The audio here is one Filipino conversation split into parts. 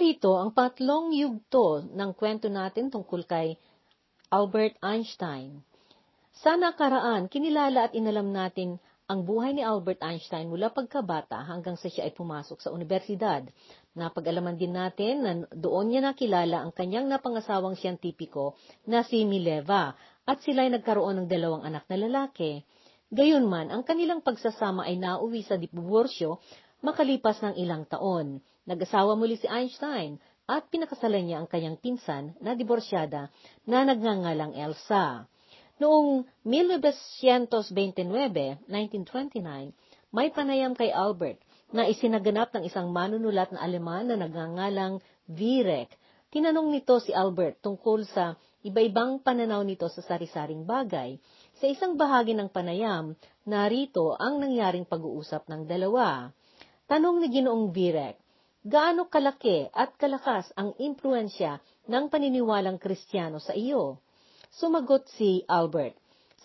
Narito ang patlong yugto ng kwento natin tungkol kay Albert Einstein. Sa nakaraan, kinilala at inalam natin ang buhay ni Albert Einstein mula pagkabata hanggang sa siya ay pumasok sa universidad. Napag-alaman din natin na doon niya nakilala ang kanyang napangasawang siyentipiko na si Mileva at sila ay nagkaroon ng dalawang anak na lalaki. Gayunman, ang kanilang pagsasama ay nauwi sa diborsyo makalipas ng ilang taon. Nag-asawa muli si Einstein at pinakasalan niya ang kanyang pinsan na diborsyada na nagngangalang Elsa. Noong 1929, 1929, may panayam kay Albert na isinaganap ng isang manunulat na Aleman na nagngangalang Virek. Tinanong nito si Albert tungkol sa iba-ibang pananaw nito sa sari-saring bagay. Sa isang bahagi ng panayam, narito ang nangyaring pag-uusap ng dalawa. Tanong ni Ginoong Virek, gaano kalaki at kalakas ang impluensya ng paniniwalang kristyano sa iyo? Sumagot si Albert,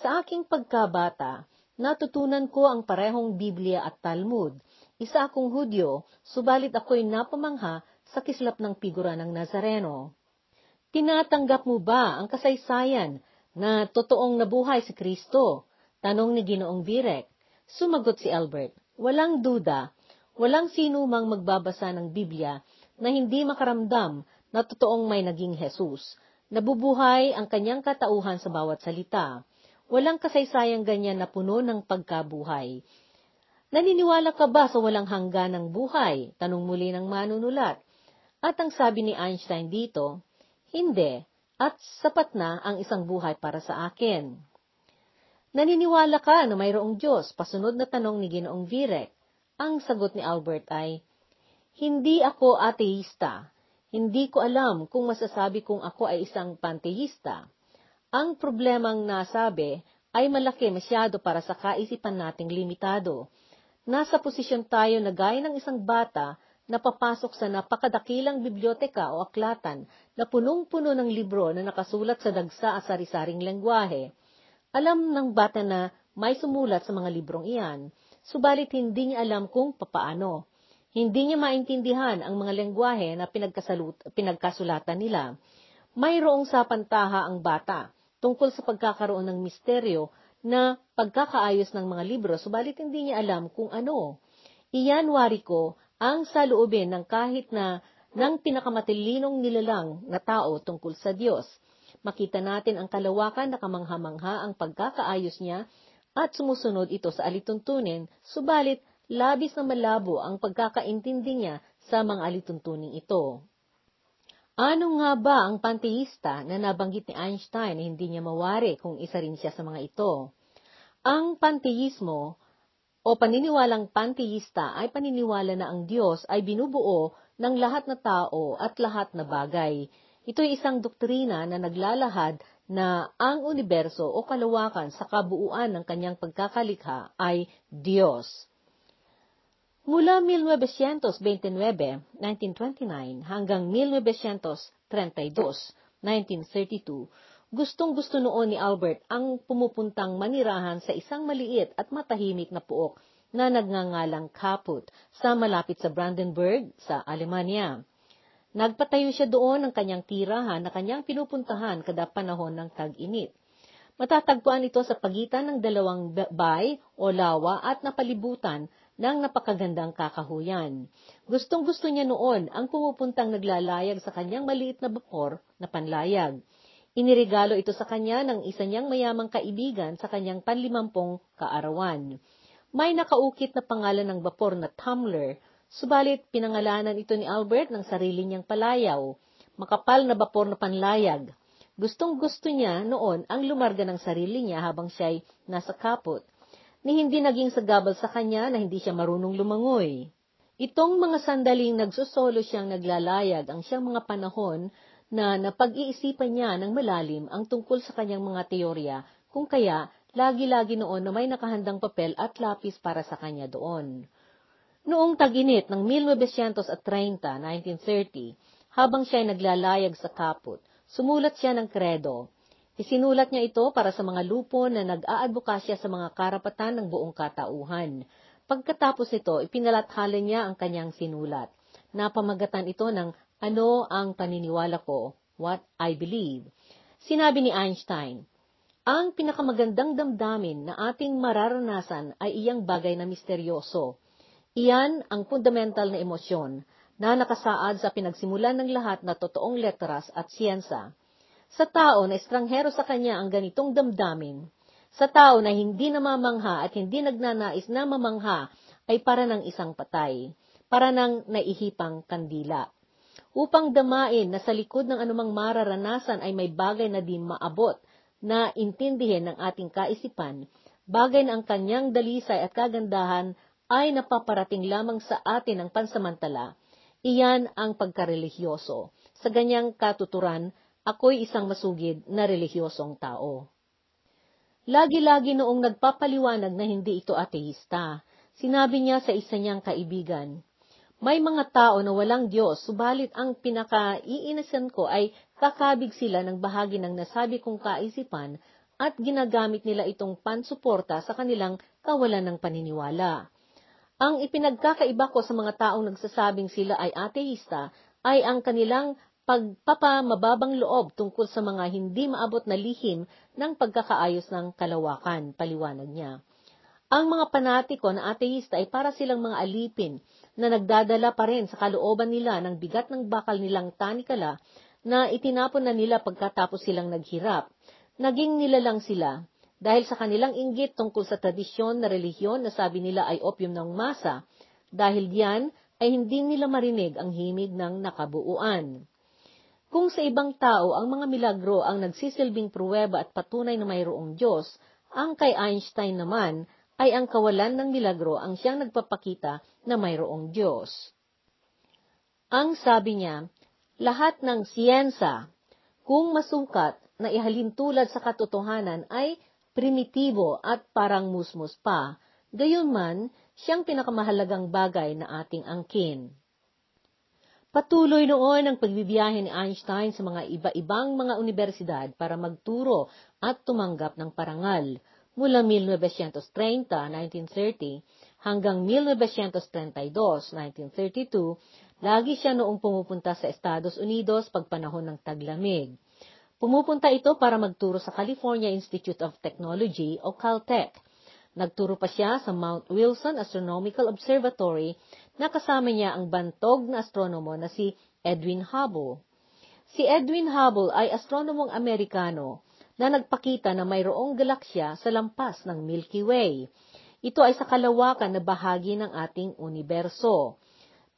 Sa aking pagkabata, natutunan ko ang parehong Biblia at Talmud. Isa akong Hudyo, subalit ako'y napamangha sa kislap ng figura ng Nazareno. Tinatanggap mo ba ang kasaysayan na totoong nabuhay si Kristo? Tanong ni Ginoong Birek. Sumagot si Albert, Walang duda, walang sino mang magbabasa ng Biblia na hindi makaramdam na totoong may naging Jesus Nabubuhay ang kanyang katauhan sa bawat salita. Walang kasaysayang ganyan na puno ng pagkabuhay. Naniniwala ka ba sa walang hanggan ng buhay? Tanong muli ng manunulat. At ang sabi ni Einstein dito, hindi, at sapat na ang isang buhay para sa akin. Naniniwala ka na mayroong Diyos? Pasunod na tanong ni Ginoong Virek. Ang sagot ni Albert ay, Hindi ako ateista. Hindi ko alam kung masasabi kong ako ay isang panteista. Ang problemang nasabi ay malaki masyado para sa kaisipan nating limitado. Nasa posisyon tayo na gaya ng isang bata na papasok sa napakadakilang biblioteka o aklatan na punong-puno ng libro na nakasulat sa dagsa at sari-saring lengguwahe. Alam ng bata na may sumulat sa mga librong iyan, subalit hindi niya alam kung papaano. Hindi niya maintindihan ang mga lengguwahe na pinagkasulatan nila. Mayroong sapantaha ang bata tungkol sa pagkakaroon ng misteryo na pagkakaayos ng mga libro, subalit hindi niya alam kung ano. Iyan wari ko ang saloobin ng kahit na ng pinakamatilinong nilalang na tao tungkol sa Diyos. Makita natin ang kalawakan na kamangha-mangha ang pagkakaayos niya at sumusunod ito sa alituntunin, subalit labis na malabo ang pagkakaintindi niya sa mga alituntuning ito. Ano nga ba ang panteista na nabanggit ni Einstein na hindi niya mawari kung isa rin siya sa mga ito? Ang panteismo o paniniwalang panteista ay paniniwala na ang Diyos ay binubuo ng lahat na tao at lahat na bagay. Ito ay isang doktrina na naglalahad na ang universo o kalawakan sa kabuuan ng kanyang pagkakalikha ay Diyos. Mula 1929, 1929 hanggang 1932, 1932, gustong-gusto noon ni Albert ang pumupuntang manirahan sa isang maliit at matahimik na puok na nagngangalang Kaput sa malapit sa Brandenburg sa Alemanya. Nagpatayo siya doon ng kanyang tirahan na kanyang pinupuntahan kada panahon ng tag-init. Matatagpuan ito sa pagitan ng dalawang bay o lawa at napalibutan ng napakagandang kakahuyan. Gustong-gusto niya noon ang pumupuntang naglalayag sa kanyang maliit na bapor na panlayag. Iniregalo ito sa kanya ng isa niyang mayamang kaibigan sa kanyang panlimampong kaarawan. May nakaukit na pangalan ng bapor na Tumbler, subalit pinangalanan ito ni Albert ng sarili niyang palayaw, makapal na bapor na panlayag. Gustong gusto niya noon ang lumarga ng sarili niya habang siya'y nasa kapot ni hindi naging sagabal sa kanya na hindi siya marunong lumangoy. Itong mga sandaling nagsusolo siyang naglalayag ang siyang mga panahon na napag-iisipan niya ng malalim ang tungkol sa kanyang mga teorya, kung kaya lagi-lagi noon na may nakahandang papel at lapis para sa kanya doon. Noong tag-init ng 1930, 1930, habang siya ay naglalayag sa kaput, sumulat siya ng kredo, Isinulat niya ito para sa mga lupo na nag-aadvokasya sa mga karapatan ng buong katauhan. Pagkatapos nito, ipinalathala niya ang kanyang sinulat. Napamagatan ito ng Ano ang paniniwala ko? What I believe. Sinabi ni Einstein, ang pinakamagandang damdamin na ating mararanasan ay iyang bagay na misteryoso. Iyan ang fundamental na emosyon na nakasaad sa pinagsimulan ng lahat na totoong letras at siyensa. Sa tao na estranghero sa kanya ang ganitong damdamin, sa tao na hindi namamangha at hindi nagnanais na mamangha ay para ng isang patay, para ng naihipang kandila upang damain na sa likod ng anumang mararanasan ay may bagay na di maabot na intindihin ng ating kaisipan, bagay na ang kanyang dalisay at kagandahan ay napaparating lamang sa atin ng pansamantala. Iyan ang pagkarelihiyoso. Sa ganyang katuturan, ako'y isang masugid na relihiyosong tao. Lagi-lagi noong nagpapaliwanag na hindi ito ateista, sinabi niya sa isa niyang kaibigan, may mga tao na walang Diyos, subalit ang pinaka-iinasan ko ay kakabig sila ng bahagi ng nasabi kong kaisipan at ginagamit nila itong pansuporta sa kanilang kawalan ng paniniwala. Ang ipinagkakaiba ko sa mga taong nagsasabing sila ay ateista ay ang kanilang pagpapamababang loob tungkol sa mga hindi maabot na lihim ng pagkakaayos ng kalawakan, paliwanag niya. Ang mga panatiko na ateista ay para silang mga alipin na nagdadala pa rin sa kalooban nila ng bigat ng bakal nilang tanikala na itinapon na nila pagkatapos silang naghirap. Naging nila lang sila dahil sa kanilang inggit tungkol sa tradisyon na relihiyon na sabi nila ay opium ng masa. Dahil diyan ay hindi nila marinig ang himig ng nakabuuan. Kung sa ibang tao ang mga milagro ang nagsisilbing pruweba at patunay na mayroong Diyos, ang kay Einstein naman ay ang kawalan ng milagro ang siyang nagpapakita na mayroong Diyos. Ang sabi niya, lahat ng siyensa, kung masukat na ihalintulad sa katotohanan ay primitibo at parang musmus pa, gayon man, siyang pinakamahalagang bagay na ating angkin. Patuloy noon ang pagbibiyahe ni Einstein sa mga iba-ibang mga universidad para magturo at tumanggap ng parangal mula 1930, 1930 hanggang 1932, 1932, lagi siya noong pumupunta sa Estados Unidos pagpanahon ng taglamig. Pumupunta ito para magturo sa California Institute of Technology o Caltech. Nagturo pa siya sa Mount Wilson Astronomical Observatory na kasama niya ang bantog na astronomo na si Edwin Hubble. Si Edwin Hubble ay astronomong Amerikano na nagpakita na mayroong galaksya sa lampas ng Milky Way. Ito ay sa kalawakan na bahagi ng ating universo.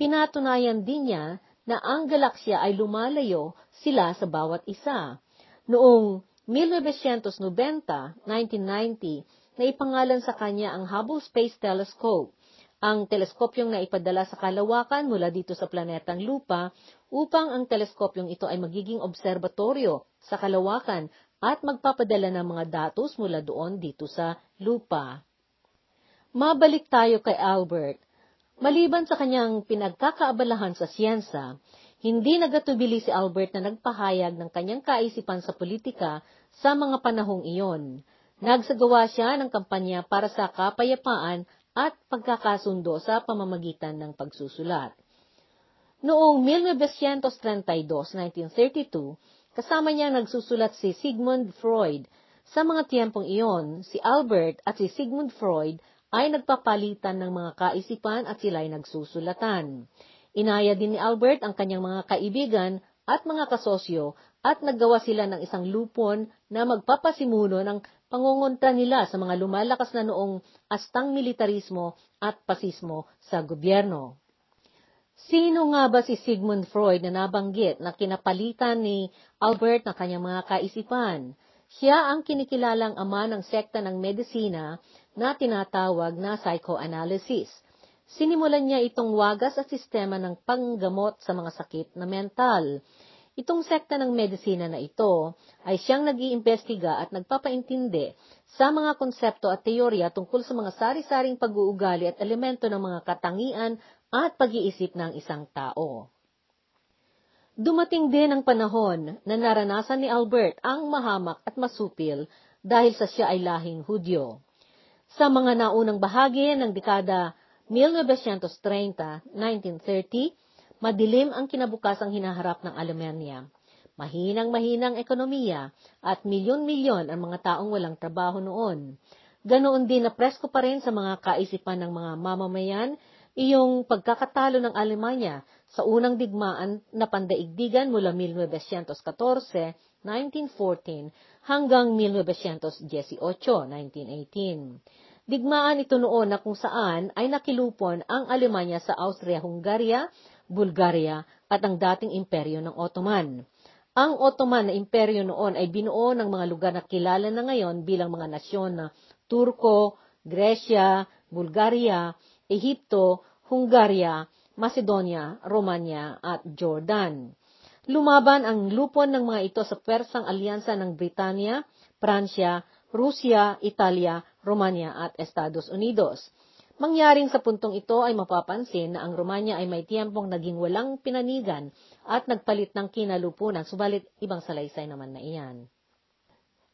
Pinatunayan din niya na ang galaksya ay lumalayo sila sa bawat isa. Noong 1990, 1990, naipangalan sa kanya ang Hubble Space Telescope, ang teleskopyong na ipadala sa kalawakan mula dito sa planetang Lupa upang ang teleskopyong ito ay magiging obserbatoryo sa kalawakan at magpapadala ng mga datos mula doon dito sa lupa. Mabalik tayo kay Albert. Maliban sa kanyang pinagkakaabalahan sa siyensa, hindi nagatubili si Albert na nagpahayag ng kanyang kaisipan sa politika sa mga panahong iyon. Nagsagawa siya ng kampanya para sa kapayapaan at pagkakasundo sa pamamagitan ng pagsusulat. Noong 1932, 1932, Kasama niya nagsusulat si Sigmund Freud. Sa mga tiyempong iyon, si Albert at si Sigmund Freud ay nagpapalitan ng mga kaisipan at sila ay nagsusulatan. Inaya din ni Albert ang kanyang mga kaibigan at mga kasosyo at naggawa sila ng isang lupon na magpapasimuno ng pangungunta nila sa mga lumalakas na noong astang militarismo at pasismo sa gobyerno. Sino nga ba si Sigmund Freud na nabanggit na kinapalitan ni Albert na kanyang mga kaisipan? Siya ang kinikilalang ama ng sekta ng medisina na tinatawag na psychoanalysis. Sinimulan niya itong wagas at sistema ng panggamot sa mga sakit na mental. Itong sekta ng medisina na ito ay siyang nag-iimbestiga at nagpapaintindi sa mga konsepto at teorya tungkol sa mga sari-saring pag-uugali at elemento ng mga katangian at pag-iisip ng isang tao. Dumating din ang panahon na naranasan ni Albert ang mahamak at masupil dahil sa siya ay lahing Hudyo. Sa mga naunang bahagi ng dekada 1930, 1930, madilim ang kinabukasang hinaharap ng Alemanya. Mahinang-mahinang ekonomiya at milyon-milyon ang mga taong walang trabaho noon. Ganoon din na presko pa rin sa mga kaisipan ng mga mamamayan iyong pagkakatalo ng Alemanya sa unang digmaan na pandaigdigan mula 1914, 1914 hanggang 1918, 1918. Digmaan ito noon na kung saan ay nakilupon ang Alemanya sa Austria-Hungaria, Bulgaria at ang dating imperyo ng Ottoman. Ang Ottoman na imperyo noon ay binuo ng mga lugar na kilala na ngayon bilang mga nasyon na Turko, Gresya, Bulgaria, Ehipto, Hungaria, Macedonia, Romania at Jordan. Lumaban ang lupon ng mga ito sa Persang Alyansa ng Britanya, Pransya, Rusya, Italia, Romania at Estados Unidos. Mangyaring sa puntong ito ay mapapansin na ang Romanya ay may tiyempong naging walang pinanigan at nagpalit ng kinalupunan, subalit ibang salaysay naman na iyan.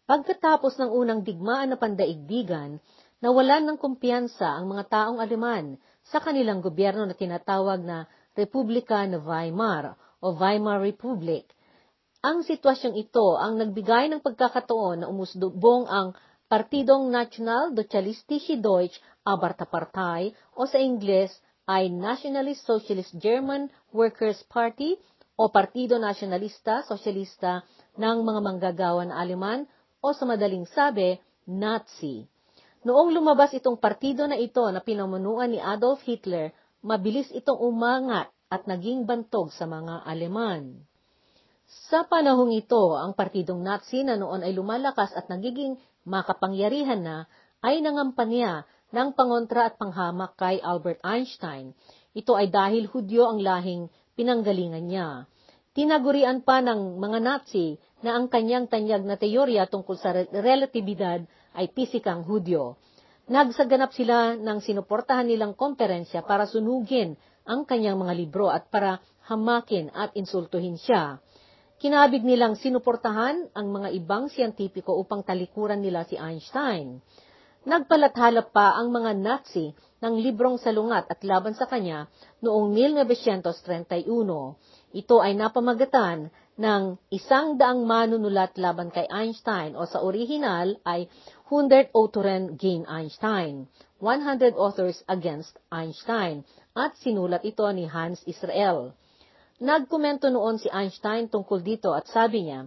Pagkatapos ng unang digmaan na pandaigdigan, nawalan ng kumpiyansa ang mga taong Aleman sa kanilang gobyerno na tinatawag na Republika na Weimar o Weimar Republic. Ang sitwasyong ito ang nagbigay ng pagkakataon na umusdubong ang Partidong National Sozialistische Deutsche Arbeiterpartei o sa Ingles ay Nationalist Socialist German Workers Party o Partido Nacionalista Sosyalista ng mga manggagawa Aleman o sa madaling sabi, Nazi. Noong lumabas itong partido na ito na pinamunuan ni Adolf Hitler, mabilis itong umangat at naging bantog sa mga Aleman. Sa panahong ito, ang partidong Nazi na noon ay lumalakas at nagiging makapangyarihan na, ay nangampanya ng pangontra at panghamak kay Albert Einstein. Ito ay dahil Hudyo ang lahing pinanggalingan niya. Tinagurian pa ng mga Nazi na ang kanyang tanyag na teorya tungkol sa relatibidad ay pisikang Hudyo. Nagsaganap sila ng sinuportahan nilang komperensya para sunugin ang kanyang mga libro at para hamakin at insultuhin siya. Kinabig nilang sinuportahan ang mga ibang siyentipiko upang talikuran nila si Einstein. Nagpalathala pa ang mga Nazi ng librong salungat at laban sa kanya noong 1931. Ito ay napamagatan ng isang daang manunulat laban kay Einstein o sa orihinal ay 100 Autoren gegen Einstein, 100 Authors Against Einstein, at sinulat ito ni Hans Israel. Nagkomento noon si Einstein tungkol dito at sabi niya,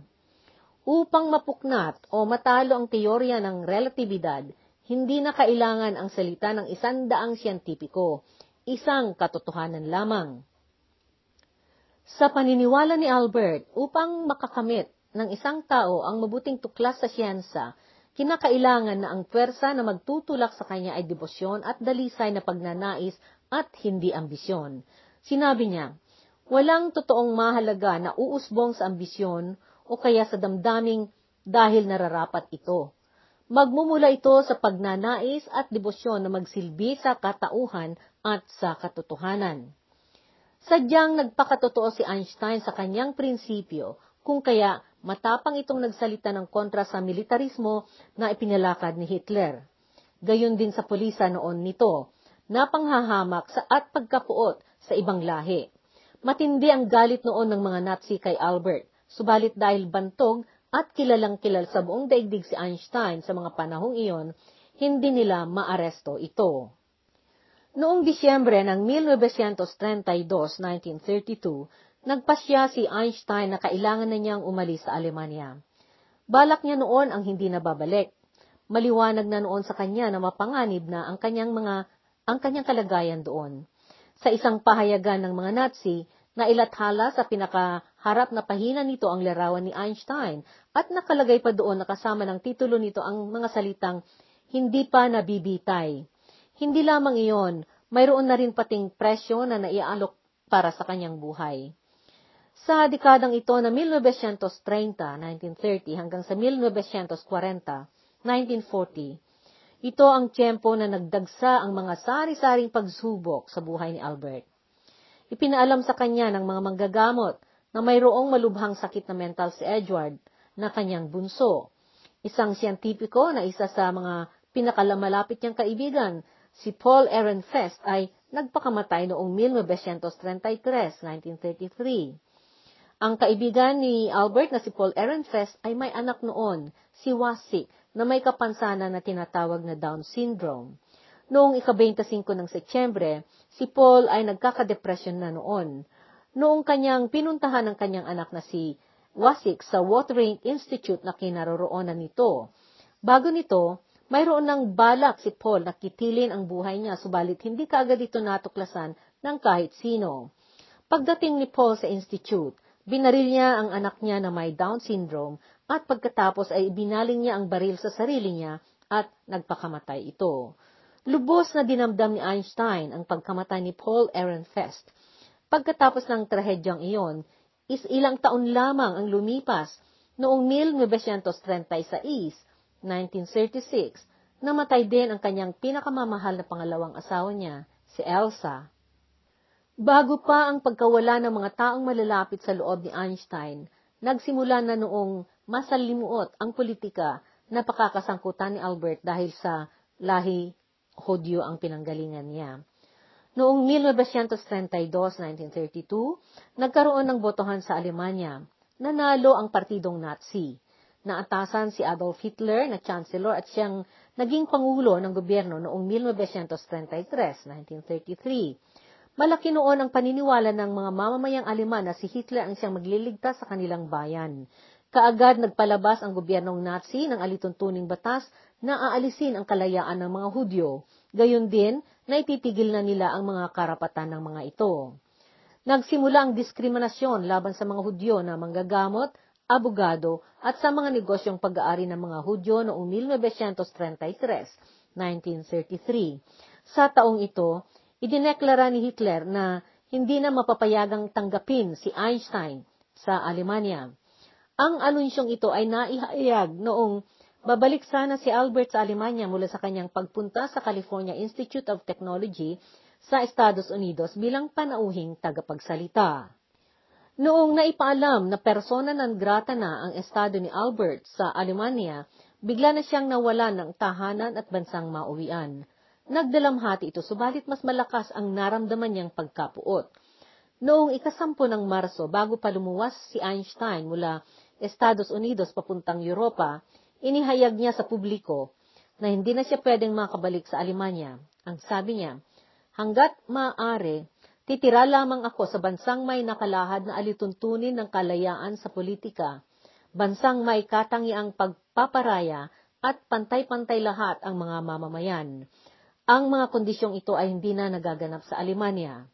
Upang mapuknat o matalo ang teorya ng relatibidad, hindi na kailangan ang salita ng isang daang siyentipiko, isang katotohanan lamang. Sa paniniwala ni Albert, upang makakamit ng isang tao ang mabuting tuklas sa siyensa, kinakailangan na ang pwersa na magtutulak sa kanya ay debosyon at dalisay na pagnanais at hindi ambisyon. Sinabi niya, Walang totoong mahalaga na uusbong sa ambisyon o kaya sa damdaming dahil nararapat ito. Magmumula ito sa pagnanais at debosyon na magsilbi sa katauhan at sa katotohanan. Sadyang nagpakatotoo si Einstein sa kanyang prinsipyo, kung kaya matapang itong nagsalita ng kontra sa militarismo na ipinalakad ni Hitler. Gayon din sa pulisa noon nito, na panghahamak sa at pagkapuot sa ibang lahi. Matindi ang galit noon ng mga Nazi kay Albert, subalit dahil bantog at kilalang kilal sa buong daigdig si Einstein sa mga panahong iyon, hindi nila maaresto ito. Noong Disyembre ng 1932, 1932, nagpasya si Einstein na kailangan na niyang umalis sa Alemanya. Balak niya noon ang hindi nababalik. Maliwanag na noon sa kanya na mapanganib na ang kanyang mga ang kanyang kalagayan doon. Sa isang pahayagan ng mga Nazi, na ilathala sa pinakaharap na pahina nito ang larawan ni Einstein at nakalagay pa doon nakasama ng titulo nito ang mga salitang hindi pa nabibitay. Hindi lamang iyon, mayroon na rin pating presyo na naialok para sa kanyang buhay. Sa dekadang ito na 1930, 1930 hanggang sa 1940, 1940, ito ang tiyempo na nagdagsa ang mga sari-saring pagsubok sa buhay ni Albert. Ipinaalam sa kanya ng mga manggagamot na mayroong malubhang sakit na mental si Edward na kanyang bunso. Isang siyentipiko na isa sa mga pinakalamalapit niyang kaibigan si Paul Ehrenfest ay nagpakamatay noong 1933, 1933. Ang kaibigan ni Albert na si Paul Ehrenfest ay may anak noon, si Wasik, na may kapansanan na tinatawag na Down syndrome. Noong ika-25 ng Setyembre, si Paul ay nagkakadepresyon na noon. Noong kanyang pinuntahan ng kanyang anak na si Wasik sa Watering Institute na kinaroroonan nito. Bago nito, mayroon ng balak si Paul na kitilin ang buhay niya, subalit hindi kaagad ito natuklasan ng kahit sino. Pagdating ni Paul sa institute, binaril niya ang anak niya na may Down syndrome at pagkatapos ay ibinaling niya ang baril sa sarili niya at nagpakamatay ito. Lubos na dinamdam ni Einstein ang pagkamatay ni Paul Ehrenfest. Pagkatapos ng trahedyang iyon, is ilang taon lamang ang lumipas noong 1936, 1936, namatay din ang kanyang pinakamamahal na pangalawang asawa niya, si Elsa. Bago pa ang pagkawala ng mga taong malalapit sa loob ni Einstein, nagsimula na noong masalimuot ang politika na pakakasangkutan ni Albert dahil sa lahi Hodyo ang pinanggalingan niya. Noong 1932, 1932, nagkaroon ng botohan sa Alemanya. Nanalo ang partidong Nazi. Naatasan si Adolf Hitler na chancellor at siyang naging pangulo ng gobyerno noong 1933, 1933. Malaki noon ang paniniwala ng mga mamamayang Aleman na si Hitler ang siyang magliligtas sa kanilang bayan. Kaagad nagpalabas ang gobyernong Nazi ng alituntuning batas na aalisin ang kalayaan ng mga Hudyo. Gayon din, na ititigil na nila ang mga karapatan ng mga ito. Nagsimula ang diskriminasyon laban sa mga Hudyo na manggagamot, abogado at sa mga negosyong pag-aari ng mga Hudyo noong 1933, 1933. Sa taong ito, idineklara ni Hitler na hindi na mapapayagang tanggapin si Einstein sa Alemanya. Ang anunsyong ito ay naihayag noong Babalik sana si Albert sa Alemanya mula sa kanyang pagpunta sa California Institute of Technology sa Estados Unidos bilang panauhing tagapagsalita. Noong naipaalam na persona non grata na ang estado ni Albert sa Alemanya, bigla na siyang nawala ng tahanan at bansang mauwian. Nagdalamhati ito subalit mas malakas ang naramdaman niyang pagkapuot. Noong ikasampu ng Marso, bago pa lumuwas si Einstein mula Estados Unidos papuntang Europa, Inihayag niya sa publiko na hindi na siya pwedeng makabalik sa Alemanya. Ang sabi niya, hanggat maaari, titira lamang ako sa bansang may nakalahad na alituntunin ng kalayaan sa politika, bansang may katangiang pagpaparaya at pantay-pantay lahat ang mga mamamayan. Ang mga kondisyong ito ay hindi na nagaganap sa Alemanya.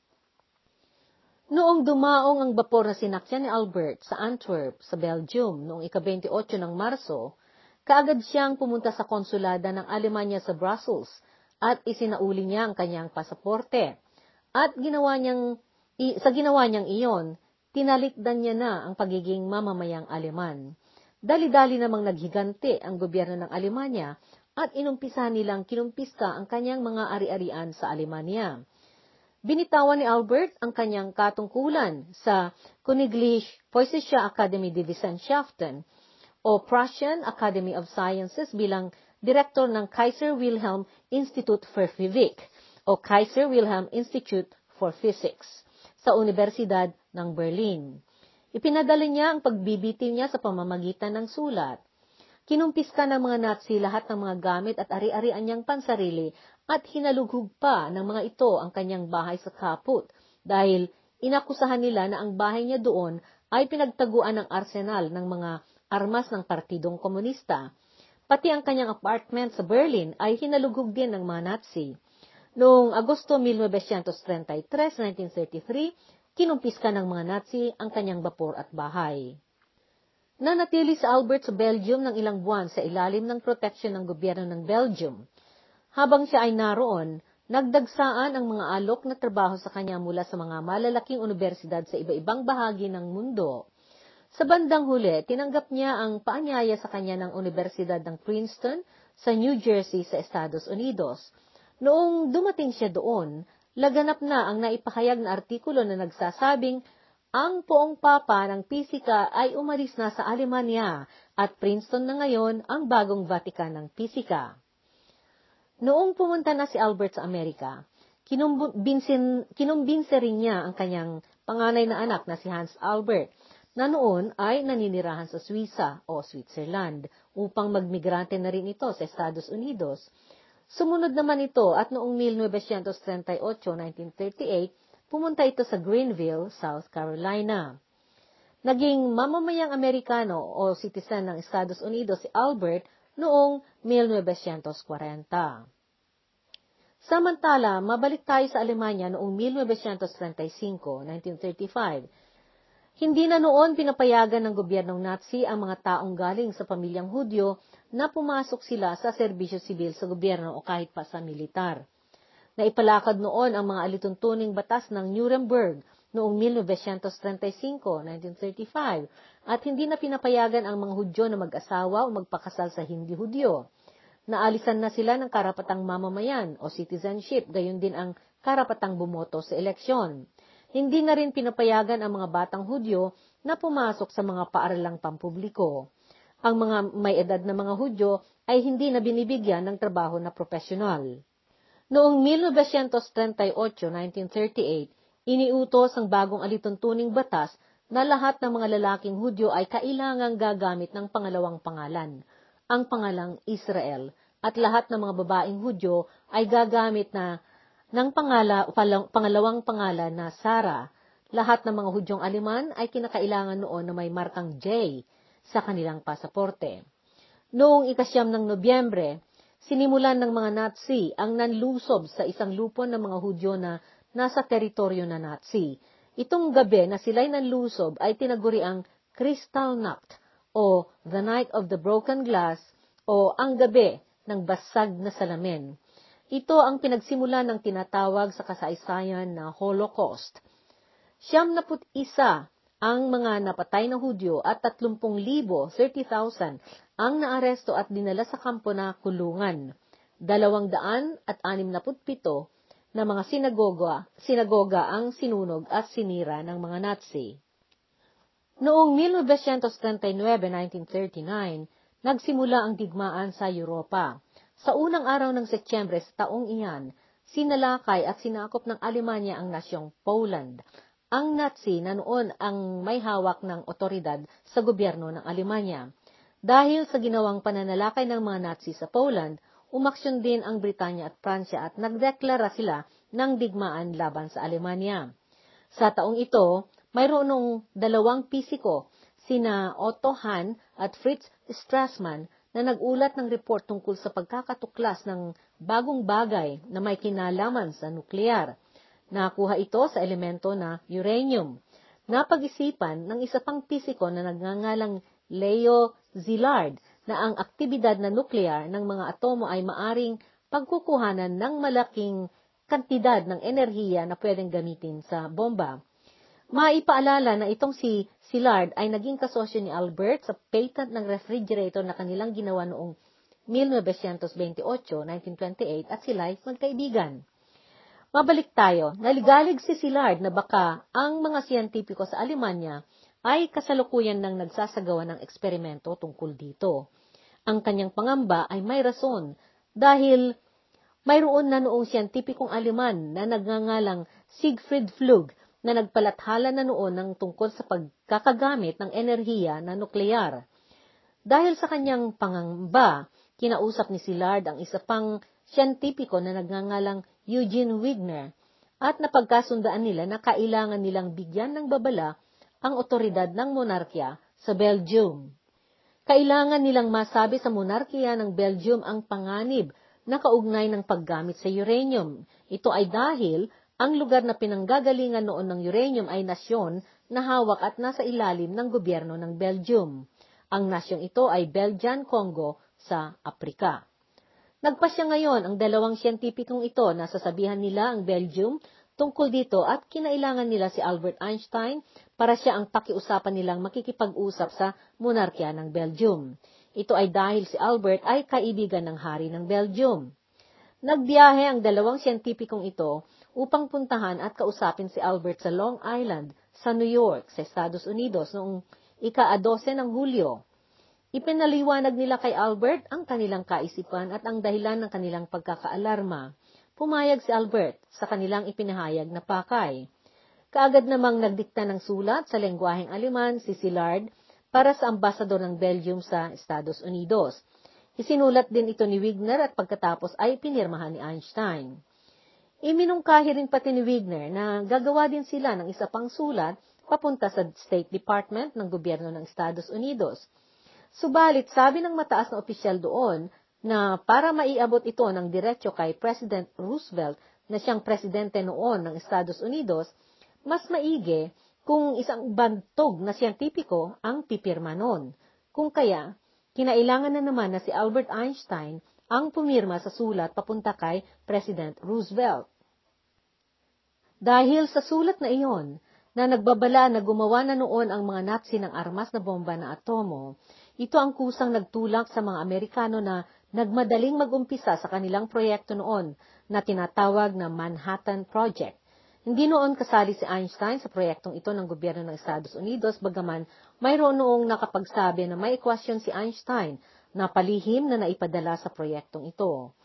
Noong dumaong ang bapor na sinakya ni Albert sa Antwerp, sa Belgium, noong ika-28 ng Marso, Kaagad siyang pumunta sa konsulada ng Alemanya sa Brussels at isinauli niya ang kanyang pasaporte. At ginawa niyang, sa ginawa niyang iyon, tinalikdan niya na ang pagiging mamamayang Aleman. Dali-dali namang naghigante ang gobyerno ng Alemanya at inumpisa nilang kinumpiska ang kanyang mga ari-arian sa Alemanya. Binitawan ni Albert ang kanyang katungkulan sa Königliche Preußische Akademie de Wissenschaften o Prussian Academy of Sciences bilang direktor ng Kaiser Wilhelm Institute for Physik o Kaiser Wilhelm Institute for Physics sa Universidad ng Berlin. Ipinadala niya ang pagbibitiw niya sa pamamagitan ng sulat. Kinumpiska ng mga Nazi lahat ng mga gamit at ari-arian niyang pansarili at hinalughog pa ng mga ito ang kanyang bahay sa Kaput dahil inakusahan nila na ang bahay niya doon ay pinagtaguan ng arsenal ng mga armas ng Partidong Komunista. Pati ang kanyang apartment sa Berlin ay hinalugog din ng mga Nazi. Noong Agosto 1933, 1933, kinumpiska ng mga Nazi ang kanyang bapor at bahay. Nanatili si Albert sa Belgium ng ilang buwan sa ilalim ng proteksyon ng gobyerno ng Belgium. Habang siya ay naroon, nagdagsaan ang mga alok na trabaho sa kanya mula sa mga malalaking universidad sa iba-ibang bahagi ng mundo. Sa bandang huli, tinanggap niya ang paanyaya sa kanya ng Universidad ng Princeton sa New Jersey sa Estados Unidos. Noong dumating siya doon, laganap na ang naipahayag na artikulo na nagsasabing ang poong papa ng pisika ay umalis na sa Alemanya at Princeton na ngayon ang bagong Vatican ng pisika. Noong pumunta na si Albert sa Amerika, kinumbinsin, kinumbinse rin niya ang kanyang panganay na anak na si Hans Albert, na noon ay naninirahan sa Suiza o Switzerland upang magmigrante na rin ito sa Estados Unidos. Sumunod naman ito at noong 1938-1938, pumunta ito sa Greenville, South Carolina. Naging mamamayang Amerikano o citizen ng Estados Unidos si Albert noong 1940. Samantala, mabalik tayo sa Alemanya noong 1935-1935. Hindi na noon pinapayagan ng gobyernong Nazi ang mga taong galing sa pamilyang Hudyo na pumasok sila sa serbisyo sibil sa gobyerno o kahit pa sa militar. Naipalakad noon ang mga alituntuning batas ng Nuremberg noong 1935-1935 at hindi na pinapayagan ang mga Hudyo na mag-asawa o magpakasal sa hindi Hudyo. Naalisan na sila ng karapatang mamamayan o citizenship, gayon din ang karapatang bumoto sa eleksyon. Hindi na rin pinapayagan ang mga batang Hudyo na pumasok sa mga paaralang pampubliko. Ang mga may edad na mga Hudyo ay hindi na binibigyan ng trabaho na profesional. Noong 1938-1938, iniutos ang bagong alituntuning batas na lahat ng mga lalaking Hudyo ay kailangang gagamit ng pangalawang pangalan ang pangalang Israel at lahat ng mga babaeng Hudyo ay gagamit na ng pangala, pangalawang pangalan na Sara. Lahat ng mga Hudyong Aliman ay kinakailangan noon na may markang J sa kanilang pasaporte. Noong ikasyam ng Nobyembre, sinimulan ng mga Nazi ang nanlusob sa isang lupon ng mga Hudyo na nasa teritoryo na Nazi. Itong gabi na sila'y nanlusob ay tinaguri ang Kristallnacht o The Night of the Broken Glass o Ang Gabi ng Basag na Salamin. Ito ang pinagsimula ng tinatawag sa kasaysayan na Holocaust. Siyam na put isa ang mga napatay na Hudyo at 30,000, 30,000 ang naaresto at dinala sa kampo na kulungan. Dalawang daan at anim na mga sinagoga, sinagoga ang sinunog at sinira ng mga Nazi. Noong 1939-1939, nagsimula ang digmaan sa Europa. Sa unang araw ng Setyembre sa taong iyan, sinalakay at sinakop ng Alemanya ang nasyong Poland. Ang Nazi na noon ang may hawak ng otoridad sa gobyerno ng Alemanya. Dahil sa ginawang pananalakay ng mga Nazi sa Poland, umaksyon din ang Britanya at Pransya at nagdeklara sila ng digmaan laban sa Alemanya. Sa taong ito, mayroong dalawang pisiko, sina Otto Hahn at Fritz Strassmann, na nagulat ng report tungkol sa pagkakatuklas ng bagong bagay na may kinalaman sa nuklear. Nakuha ito sa elemento na uranium. Napag-isipan ng isa pang pisiko na nagngangalang Leo Szilard na ang aktibidad na nuklear ng mga atomo ay maaring pagkukuhanan ng malaking kantidad ng enerhiya na pwedeng gamitin sa bomba. Maipaalala na itong si Szilard ay naging kasosyo ni Albert sa patent ng refrigerator na kanilang ginawa noong 1928, 1928 at sila ay magkaibigan. Mabalik tayo, naligalig si Szilard na baka ang mga siyentipiko sa Alemanya ay kasalukuyan ng nagsasagawa ng eksperimento tungkol dito. Ang kanyang pangamba ay may rason dahil mayroon na noong siyentipikong Aleman na nagngangalang Siegfried Flug na nagpalathala na noon ng tungkol sa pagkakagamit ng enerhiya na nuklear. Dahil sa kanyang pangamba, kinausap ni Szilard ang isa pang siyentipiko na nagngangalang Eugene Wigner at napagkasundaan nila na kailangan nilang bigyan ng babala ang otoridad ng monarkya sa Belgium. Kailangan nilang masabi sa monarkya ng Belgium ang panganib na kaugnay ng paggamit sa uranium. Ito ay dahil ang lugar na pinanggagalingan noon ng uranium ay nasyon na hawak at nasa ilalim ng gobyerno ng Belgium. Ang nasyong ito ay Belgian Congo sa Aprika. Nagpasya ngayon ang dalawang siyentipikong ito na sasabihan nila ang Belgium tungkol dito at kinailangan nila si Albert Einstein para siya ang pakiusapan nilang makikipag-usap sa monarkya ng Belgium. Ito ay dahil si Albert ay kaibigan ng hari ng Belgium. Nagbiyahe ang dalawang siyentipikong ito upang puntahan at kausapin si Albert sa Long Island, sa New York, sa Estados Unidos noong ika-12 ng Hulyo. Ipinaliwanag nila kay Albert ang kanilang kaisipan at ang dahilan ng kanilang pagkakaalarma. Pumayag si Albert sa kanilang ipinahayag na pakay. Kaagad namang nagdikta ng sulat sa lengguaheng Aleman si Szilard para sa ambasador ng Belgium sa Estados Unidos. Isinulat din ito ni Wigner at pagkatapos ay pinirmahan ni Einstein. Iminungkahi rin pati ni Wigner na gagawa din sila ng isa pang sulat papunta sa State Department ng gobyerno ng Estados Unidos. Subalit sabi ng mataas na opisyal doon na para maiabot ito ng diretsyo kay President Roosevelt na siyang presidente noon ng Estados Unidos, mas maigi kung isang bantog na siyentipiko ang pipirma noon. Kung kaya, kinailangan na naman na si Albert Einstein ang pumirma sa sulat papunta kay President Roosevelt. Dahil sa sulat na iyon, na nagbabala na gumawa na noon ang mga Nazi ng armas na bomba na atomo, ito ang kusang nagtulak sa mga Amerikano na nagmadaling magumpisa sa kanilang proyekto noon na tinatawag na Manhattan Project. Hindi noon kasali si Einstein sa proyektong ito ng gobyerno ng Estados Unidos, bagaman mayroon noong nakapagsabi na may ekwasyon si Einstein na palihim na naipadala sa proyektong ito.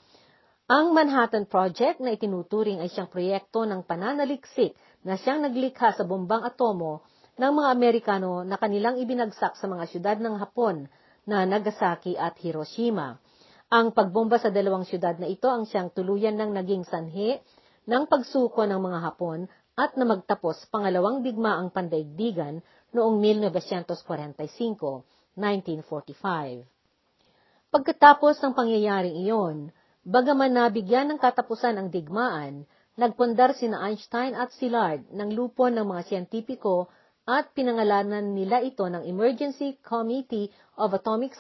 Ang Manhattan Project na itinuturing ay siyang proyekto ng pananaliksik na siyang naglikha sa bombang atomo ng mga Amerikano na kanilang ibinagsak sa mga syudad ng Hapon na Nagasaki at Hiroshima. Ang pagbomba sa dalawang syudad na ito ang siyang tuluyan ng naging sanhi ng pagsuko ng mga Hapon at na magtapos pangalawang digmaang pandaigdigan noong 1945, 1945. Pagkatapos ng pangyayaring iyon, bagaman nabigyan ng katapusan ang digmaan, nagpundar sina Einstein at Szilard ng lupon ng mga siyentipiko at pinangalanan nila ito ng Emergency Committee of Atomic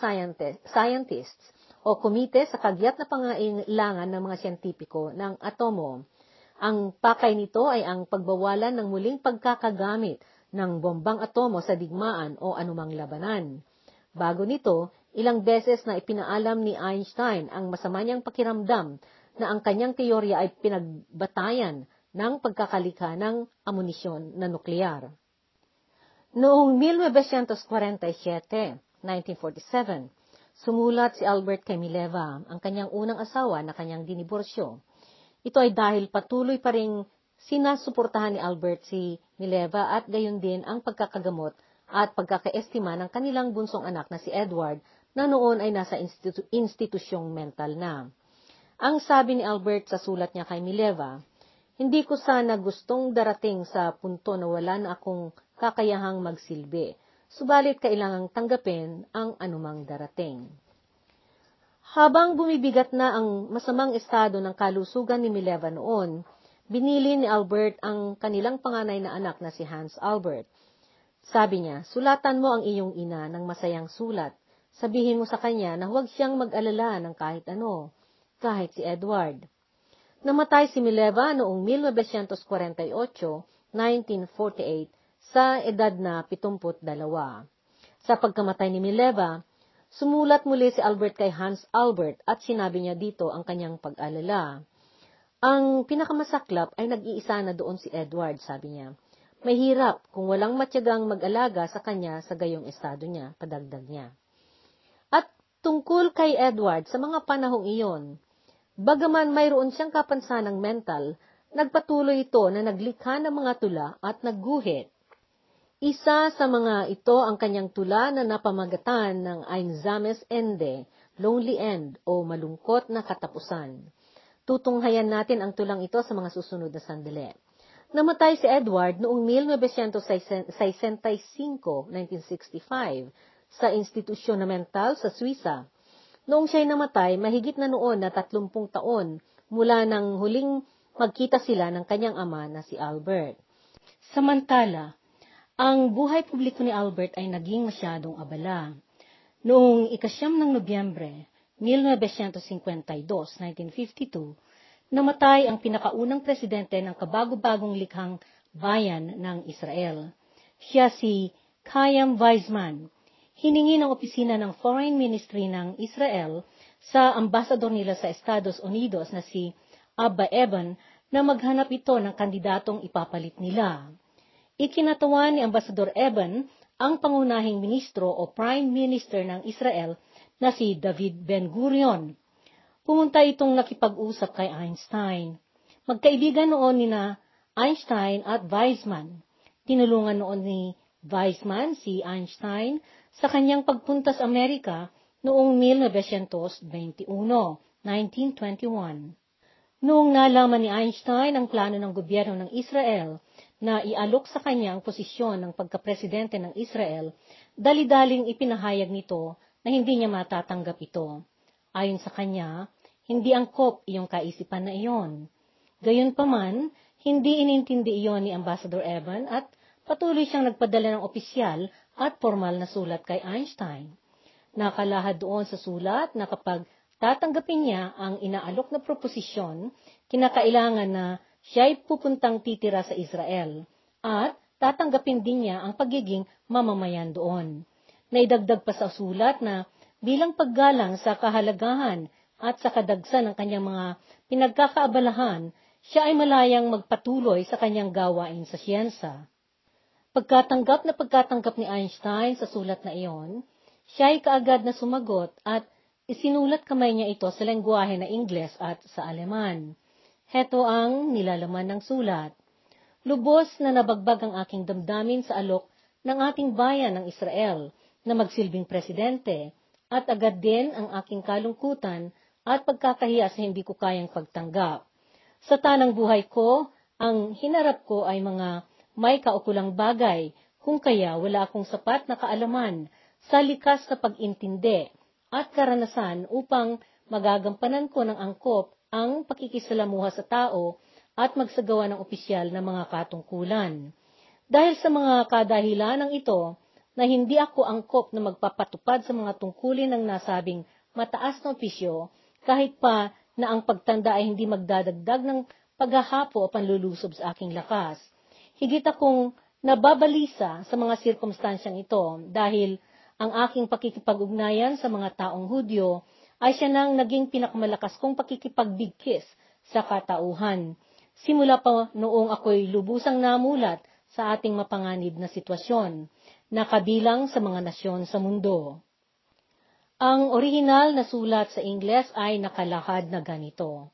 Scientists o Komite sa Kagyat na Pangailangan ng mga Siyentipiko ng Atomo. Ang pakay nito ay ang pagbawalan ng muling pagkakagamit ng bombang atomo sa digmaan o anumang labanan. Bago nito, ilang beses na ipinaalam ni Einstein ang masama niyang pakiramdam na ang kanyang teorya ay pinagbatayan ng pagkakalikha ng amunisyon na nuklear. Noong 1947, 1947, sumulat si Albert Camileva, ang kanyang unang asawa na kanyang diniborsyo. Ito ay dahil patuloy pa rin sinasuportahan ni Albert si Mileva at gayon din ang pagkakagamot at pagkakaestima ng kanilang bunsong anak na si Edward na noon ay nasa institu- institusyong mental na. Ang sabi ni Albert sa sulat niya kay Mileva, hindi ko sana gustong darating sa punto na wala na akong kakayahang magsilbi, subalit kailangang tanggapin ang anumang darating. Habang bumibigat na ang masamang estado ng kalusugan ni Mileva noon, binili ni Albert ang kanilang panganay na anak na si Hans Albert. Sabi niya, sulatan mo ang iyong ina ng masayang sulat. Sabihin mo sa kanya na huwag siyang mag-alala ng kahit ano, kahit si Edward. Namatay si Mileva noong 1948, 1948, sa edad na 72. Sa pagkamatay ni Mileva, Sumulat muli si Albert kay Hans Albert at sinabi niya dito ang kanyang pag-alala. Ang pinakamasaklap ay nag-iisa na doon si Edward, sabi niya. Mahirap kung walang matyagang mag-alaga sa kanya sa gayong estado niya, padagdag niya. At tungkol kay Edward sa mga panahong iyon, bagaman mayroon siyang kapansanang mental, nagpatuloy ito na naglikha ng mga tula at nagguhit. Isa sa mga ito ang kanyang tula na napamagatan ng Einsames Ende, Lonely End o Malungkot na Katapusan. Tutunghayan natin ang tulang ito sa mga susunod na sandali. Namatay si Edward noong 1965, 1965, sa institusyon na mental sa Suiza. Noong siya'y namatay, mahigit na noon na 30 taon mula nang huling magkita sila ng kanyang ama na si Albert. Samantala, ang buhay publiko ni Albert ay naging masyadong abala. Noong ikasyam ng Nobyembre, 1952, 1952, namatay ang pinakaunang presidente ng kabago-bagong likhang bayan ng Israel. Siya si Chaim Weizmann. Hiningi ng opisina ng Foreign Ministry ng Israel sa ambasador nila sa Estados Unidos na si Abba Eban na maghanap ito ng kandidatong ipapalit nila. Ikinatawa ni Ambasador Eban ang pangunahing ministro o prime minister ng Israel na si David Ben-Gurion. Pumunta itong nakipag-usap kay Einstein. Magkaibigan noon ni na Einstein at Weizmann. Tinulungan noon ni Weizmann si Einstein sa kanyang pagpunta sa Amerika noong 1921, 1921. Noong nalaman ni Einstein ang plano ng gobyerno ng Israel na ialok sa kanya ang posisyon ng pagkapresidente ng Israel, dali-daling ipinahayag nito na hindi niya matatanggap ito. Ayon sa kanya, hindi angkop iyong kaisipan na iyon. Gayunpaman, hindi inintindi iyon ni Ambassador Evan at patuloy siyang nagpadala ng opisyal at formal na sulat kay Einstein. Nakalahad doon sa sulat na kapag tatanggapin niya ang inaalok na proposisyon, kinakailangan na siya ay pupuntang titira sa Israel at tatanggapin din niya ang pagiging mamamayan doon. Naidagdag pa sa sulat na bilang paggalang sa kahalagahan at sa kadagsan ng kanyang mga pinagkakaabalahan, siya ay malayang magpatuloy sa kanyang gawain sa siyensa. Pagkatanggap na pagkatanggap ni Einstein sa sulat na iyon, siya ay kaagad na sumagot at isinulat kamay niya ito sa lengguwahe na Ingles at sa Aleman. Heto ang nilalaman ng sulat. Lubos na nabagbag ang aking damdamin sa alok ng ating bayan ng Israel na magsilbing presidente at agad din ang aking kalungkutan at pagkakahiya sa hindi ko kayang pagtanggap. Sa tanang buhay ko, ang hinarap ko ay mga may kaukulang bagay, kung kaya wala akong sapat na kaalaman sa likas na pag-intindi at karanasan upang magagampanan ko ng angkop ang pakikisalamuha sa tao at magsagawa ng opisyal na mga katungkulan. Dahil sa mga kadahilan ng ito, na hindi ako angkop na magpapatupad sa mga tungkulin ng nasabing mataas na opisyo, kahit pa na ang pagtanda ay hindi magdadagdag ng paghahapo o panlulusob sa aking lakas. Higit akong nababalisa sa mga sirkumstansyang ito dahil ang aking pakikipag-ugnayan sa mga taong Hudyo ay siya nang naging pinakamalakas kong pakikipagbigkis sa katauhan. Simula pa noong ako'y lubusang namulat sa ating mapanganib na sitwasyon, na kabilang sa mga nasyon sa mundo. Ang orihinal na sulat sa Ingles ay nakalahad na ganito.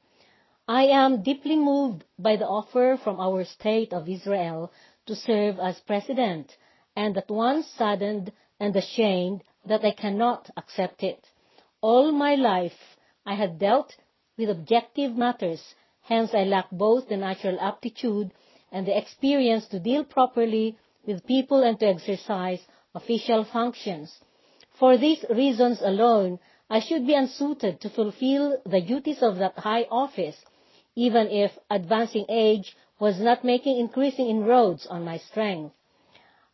I am deeply moved by the offer from our state of Israel to serve as president, and at once saddened and ashamed that I cannot accept it. All my life I had dealt with objective matters, hence I lack both the natural aptitude and the experience to deal properly with people and to exercise official functions. For these reasons alone, I should be unsuited to fulfill the duties of that high office, even if advancing age was not making increasing inroads on my strength.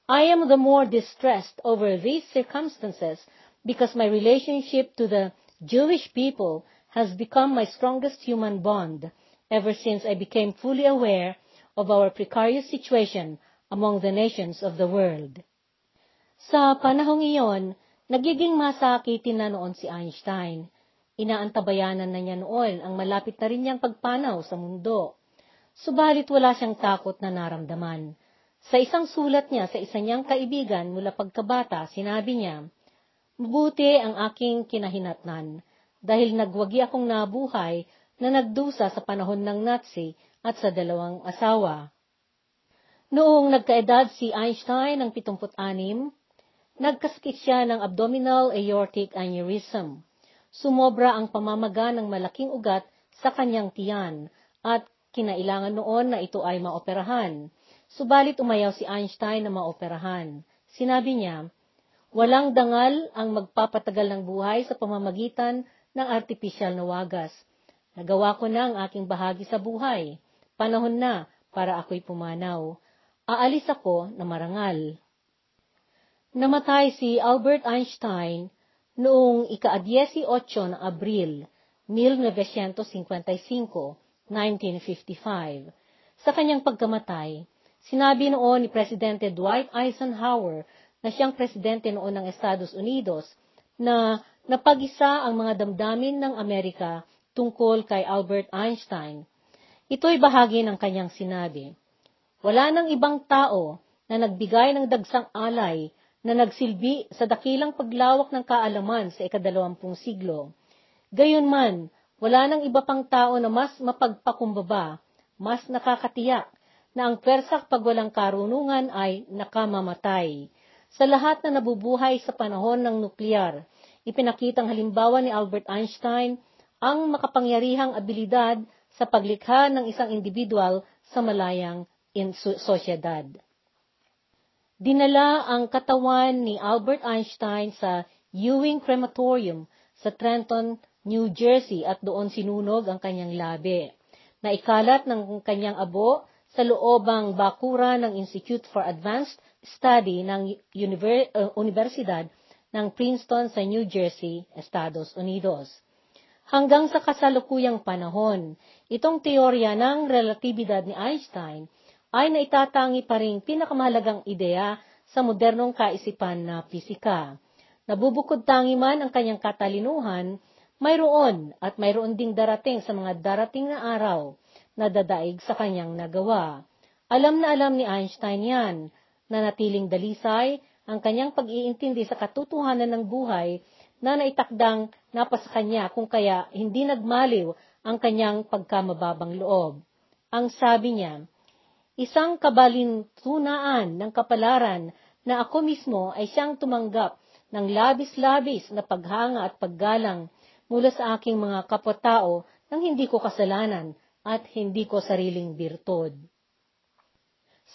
I am the more distressed over these circumstances because my relationship to the Jewish people has become my strongest human bond ever since I became fully aware of our precarious situation among the nations of the world. Sa panahong iyon, nagiging masakitin na noon si Einstein. Inaantabayanan na niya noon ang malapit na rin niyang pagpanaw sa mundo. Subalit wala siyang takot na naramdaman. Sa isang sulat niya sa isa niyang kaibigan mula pagkabata, sinabi niya, Mabuti ang aking kinahinatnan, dahil nagwagi akong nabuhay na nagdusa sa panahon ng Nazi at sa dalawang asawa. Noong nagkaedad si Einstein ng 76, nagkasakit siya ng abdominal aortic aneurysm. Sumobra ang pamamaga ng malaking ugat sa kanyang tiyan at kinailangan noon na ito ay maoperahan. Subalit umayaw si Einstein na maoperahan. Sinabi niya, Walang dangal ang magpapatagal ng buhay sa pamamagitan ng artipisyal na wagas. Nagawa ko na ang aking bahagi sa buhay. Panahon na para ako'y pumanaw. Aalis ako na marangal. Namatay si Albert Einstein noong ika-18 ng Abril 1955, 1955. Sa kanyang pagkamatay, sinabi noon ni Presidente Dwight Eisenhower na siyang presidente noon ng Estados Unidos na napag-isa ang mga damdamin ng Amerika tungkol kay Albert Einstein. Ito'y bahagi ng kanyang sinabi. Wala nang ibang tao na nagbigay ng dagsang alay na nagsilbi sa dakilang paglawak ng kaalaman sa ikadalawampung siglo. Gayunman, wala nang iba pang tao na mas mapagpakumbaba, mas nakakatiyak, na ang pwersak pag walang karunungan ay nakamamatay. Sa lahat na nabubuhay sa panahon ng nuklear, ipinakitang halimbawa ni Albert Einstein ang makapangyarihang abilidad sa paglikha ng isang individual sa malayang in sosyedad. Dinala ang katawan ni Albert Einstein sa Ewing Crematorium sa Trenton, New Jersey at doon sinunog ang kanyang labi. Naikalat ng kanyang abo sa loobang bakura ng Institute for Advanced Study ng Univer- uh, Universidad ng Princeton sa New Jersey, Estados Unidos. Hanggang sa kasalukuyang panahon, itong teorya ng relatibidad ni Einstein ay naitatangi pa rin pinakamahalagang ideya sa modernong kaisipan na pisika. Nabubukod tangi man ang kanyang katalinuhan, mayroon at mayroon ding darating sa mga darating na araw na dadaig sa kanyang nagawa. Alam na alam ni Einstein yan, na natiling dalisay ang kanyang pag-iintindi sa katotohanan ng buhay na naitakdang napasa kanya kung kaya hindi nagmaliw ang kanyang pagkamababang loob. Ang sabi niya, isang kabalintunaan ng kapalaran na ako mismo ay siyang tumanggap ng labis-labis na paghanga at paggalang mula sa aking mga kapwa-tao nang hindi ko kasalanan at hindi ko sariling birtod.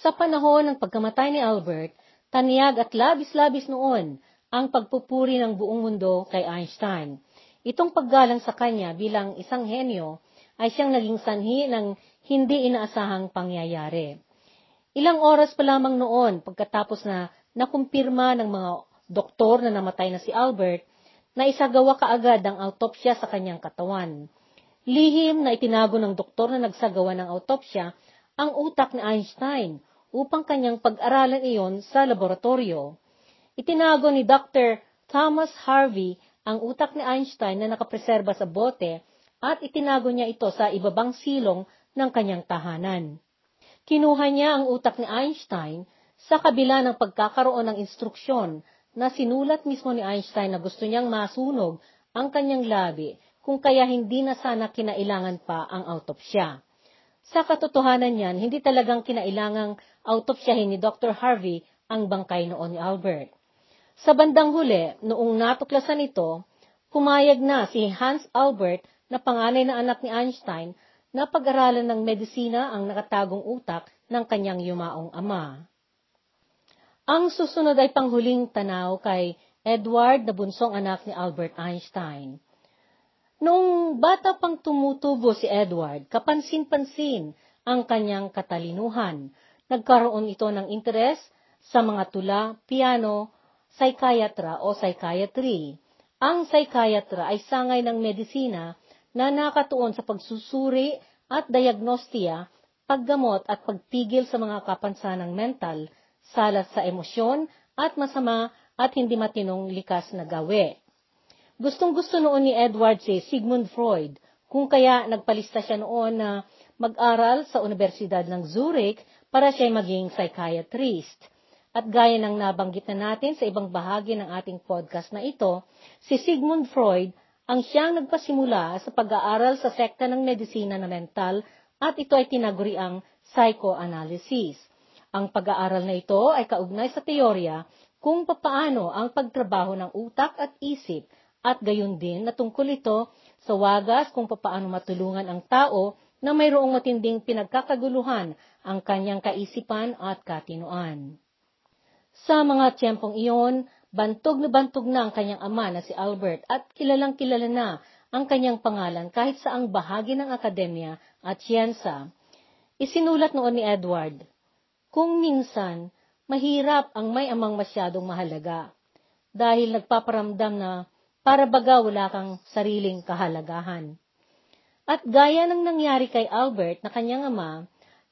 Sa panahon ng pagkamatay ni Albert, taniyag at labis-labis noon ang pagpupuri ng buong mundo kay Einstein. Itong paggalang sa kanya bilang isang henyo ay siyang naging sanhi ng hindi inaasahang pangyayari. Ilang oras pa lamang noon pagkatapos na nakumpirma ng mga doktor na namatay na si Albert, na isagawa kaagad ang autopsya sa kanyang katawan. Lihim na itinago ng doktor na nagsagawa ng autopsya ang utak ni Einstein upang kanyang pag-aralan iyon sa laboratorio. Itinago ni Dr. Thomas Harvey ang utak ni Einstein na nakapreserba sa bote at itinago niya ito sa ibabang silong ng kanyang tahanan. Kinuha niya ang utak ni Einstein sa kabila ng pagkakaroon ng instruksyon na sinulat mismo ni Einstein na gusto niyang masunog ang kanyang labi kung kaya hindi na sana kinailangan pa ang autopsya. Sa katotohanan niyan, hindi talagang kinailangang autopsyahin ni Dr. Harvey ang bangkay noon ni Albert. Sa bandang huli, noong natuklasan ito, pumayag na si Hans Albert na panganay na anak ni Einstein na pag-aralan ng medisina ang nakatagong utak ng kanyang yumaong ama. Ang susunod ay panghuling tanaw kay Edward na bunsong anak ni Albert Einstein. Noong bata pang tumutubo si Edward, kapansin-pansin ang kanyang katalinuhan. Nagkaroon ito ng interes sa mga tula, piano, psychiatra o psychiatry. Ang psychiatra ay sangay ng medisina na nakatuon sa pagsusuri at diagnostiya, paggamot at pagpigil sa mga kapansanang mental, salat sa emosyon at masama at hindi matinong likas na gawi. Gustong-gusto noon ni Edward si Sigmund Freud, kung kaya nagpalista siya noon na mag-aral sa Universidad ng Zurich para siya maging psychiatrist. At gaya ng nabanggit na natin sa ibang bahagi ng ating podcast na ito, si Sigmund Freud ang siyang nagpasimula sa pag-aaral sa sekta ng medisina na mental at ito ay tinaguri ang psychoanalysis. Ang pag-aaral na ito ay kaugnay sa teorya kung papaano ang pagtrabaho ng utak at isip at gayon din na tungkol ito sa wagas kung papaano matulungan ang tao na mayroong matinding pinagkakaguluhan ang kanyang kaisipan at katinoan. Sa mga tiyempong iyon, Bantog na bantog na ang kanyang ama na si Albert at kilalang kilala na ang kanyang pangalan kahit sa ang bahagi ng akademya at siyensa. Isinulat noon ni Edward, Kung minsan, mahirap ang may amang masyadong mahalaga dahil nagpaparamdam na para baga wala kang sariling kahalagahan. At gaya ng nangyari kay Albert na kanyang ama,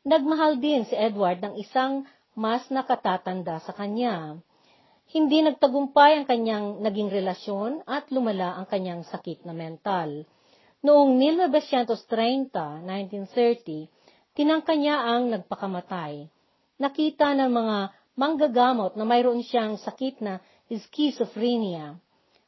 nagmahal din si Edward ng isang mas nakatatanda sa kanya hindi nagtagumpay ang kanyang naging relasyon at lumala ang kanyang sakit na mental. Noong 1930, 1930, tinangka niya ang nagpakamatay. Nakita ng mga manggagamot na mayroon siyang sakit na schizophrenia.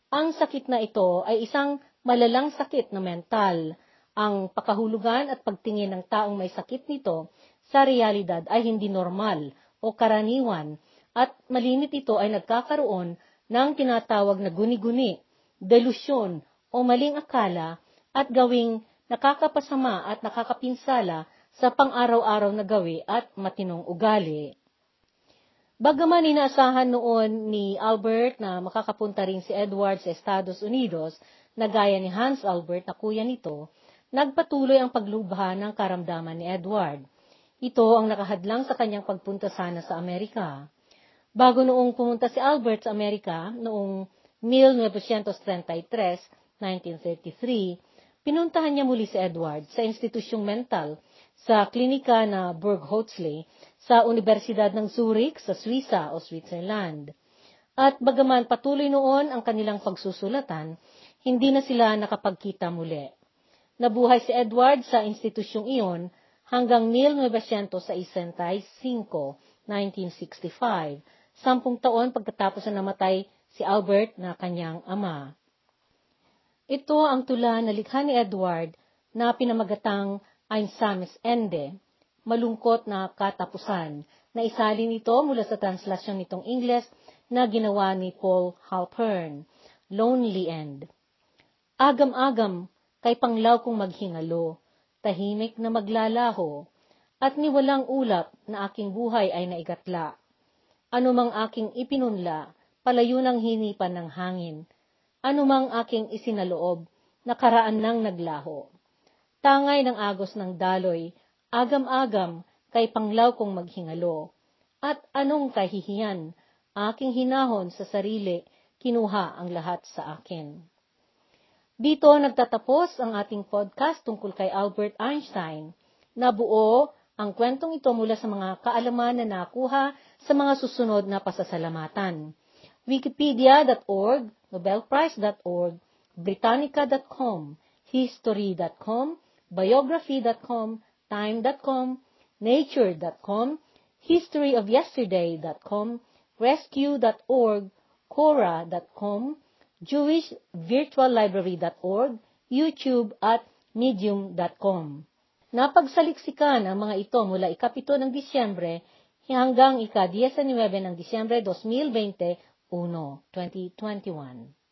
Ang sakit na ito ay isang malalang sakit na mental. Ang pakahulugan at pagtingin ng taong may sakit nito sa realidad ay hindi normal o karaniwan at malimit ito ay nagkakaroon ng tinatawag na guni-guni, delusyon o maling akala at gawing nakakapasama at nakakapinsala sa pang-araw-araw na gawi at matinong ugali. Bagaman inaasahan noon ni Albert na makakapunta rin si Edward sa Estados Unidos, na gaya ni Hans Albert na kuya nito, nagpatuloy ang paglubha ng karamdaman ni Edward. Ito ang nakahadlang sa kanyang pagpunta sana sa Amerika. Bago noong pumunta si Albert sa Amerika, noong 1933, 1933, pinuntahan niya muli si Edward sa institusyong mental sa klinika na Burghotzley sa Universidad ng Zurich sa Suiza o Switzerland. At bagaman patuloy noon ang kanilang pagsusulatan, hindi na sila nakapagkita muli. Nabuhay si Edward sa institusyong iyon hanggang 1965, 1965, sampung taon pagkatapos na namatay si Albert na kanyang ama. Ito ang tula na likha ni Edward na pinamagatang Ein Sames Ende, malungkot na katapusan, na isalin ito mula sa translasyon nitong Ingles na ginawa ni Paul Halpern, Lonely End. Agam-agam, kay panglaw kong maghingalo, tahimik na maglalaho, at ni walang ulap na aking buhay ay naigatla. Ano mang aking ipinunla, palayo ng hinipan ng hangin, anumang aking isinaloob, nakaraan nang naglaho tangay ng agos ng daloy, agam-agam kay panglaw kong maghingalo. At anong kahihiyan, aking hinahon sa sarili, kinuha ang lahat sa akin. Dito nagtatapos ang ating podcast tungkol kay Albert Einstein. Nabuo ang kwentong ito mula sa mga kaalaman na nakuha sa mga susunod na pasasalamatan. Wikipedia.org, Nobelprize.org, Britannica.com, History.com, biography.com, time.com, nature.com, historyofyesterday.com, rescue.org, quora.com, jewishvirtuallibrary.org, YouTube at medium.com. Napagsaliksikan ang mga ito mula ikapito ng Disyembre hanggang ika-19 ng Disyembre 2021, 2021.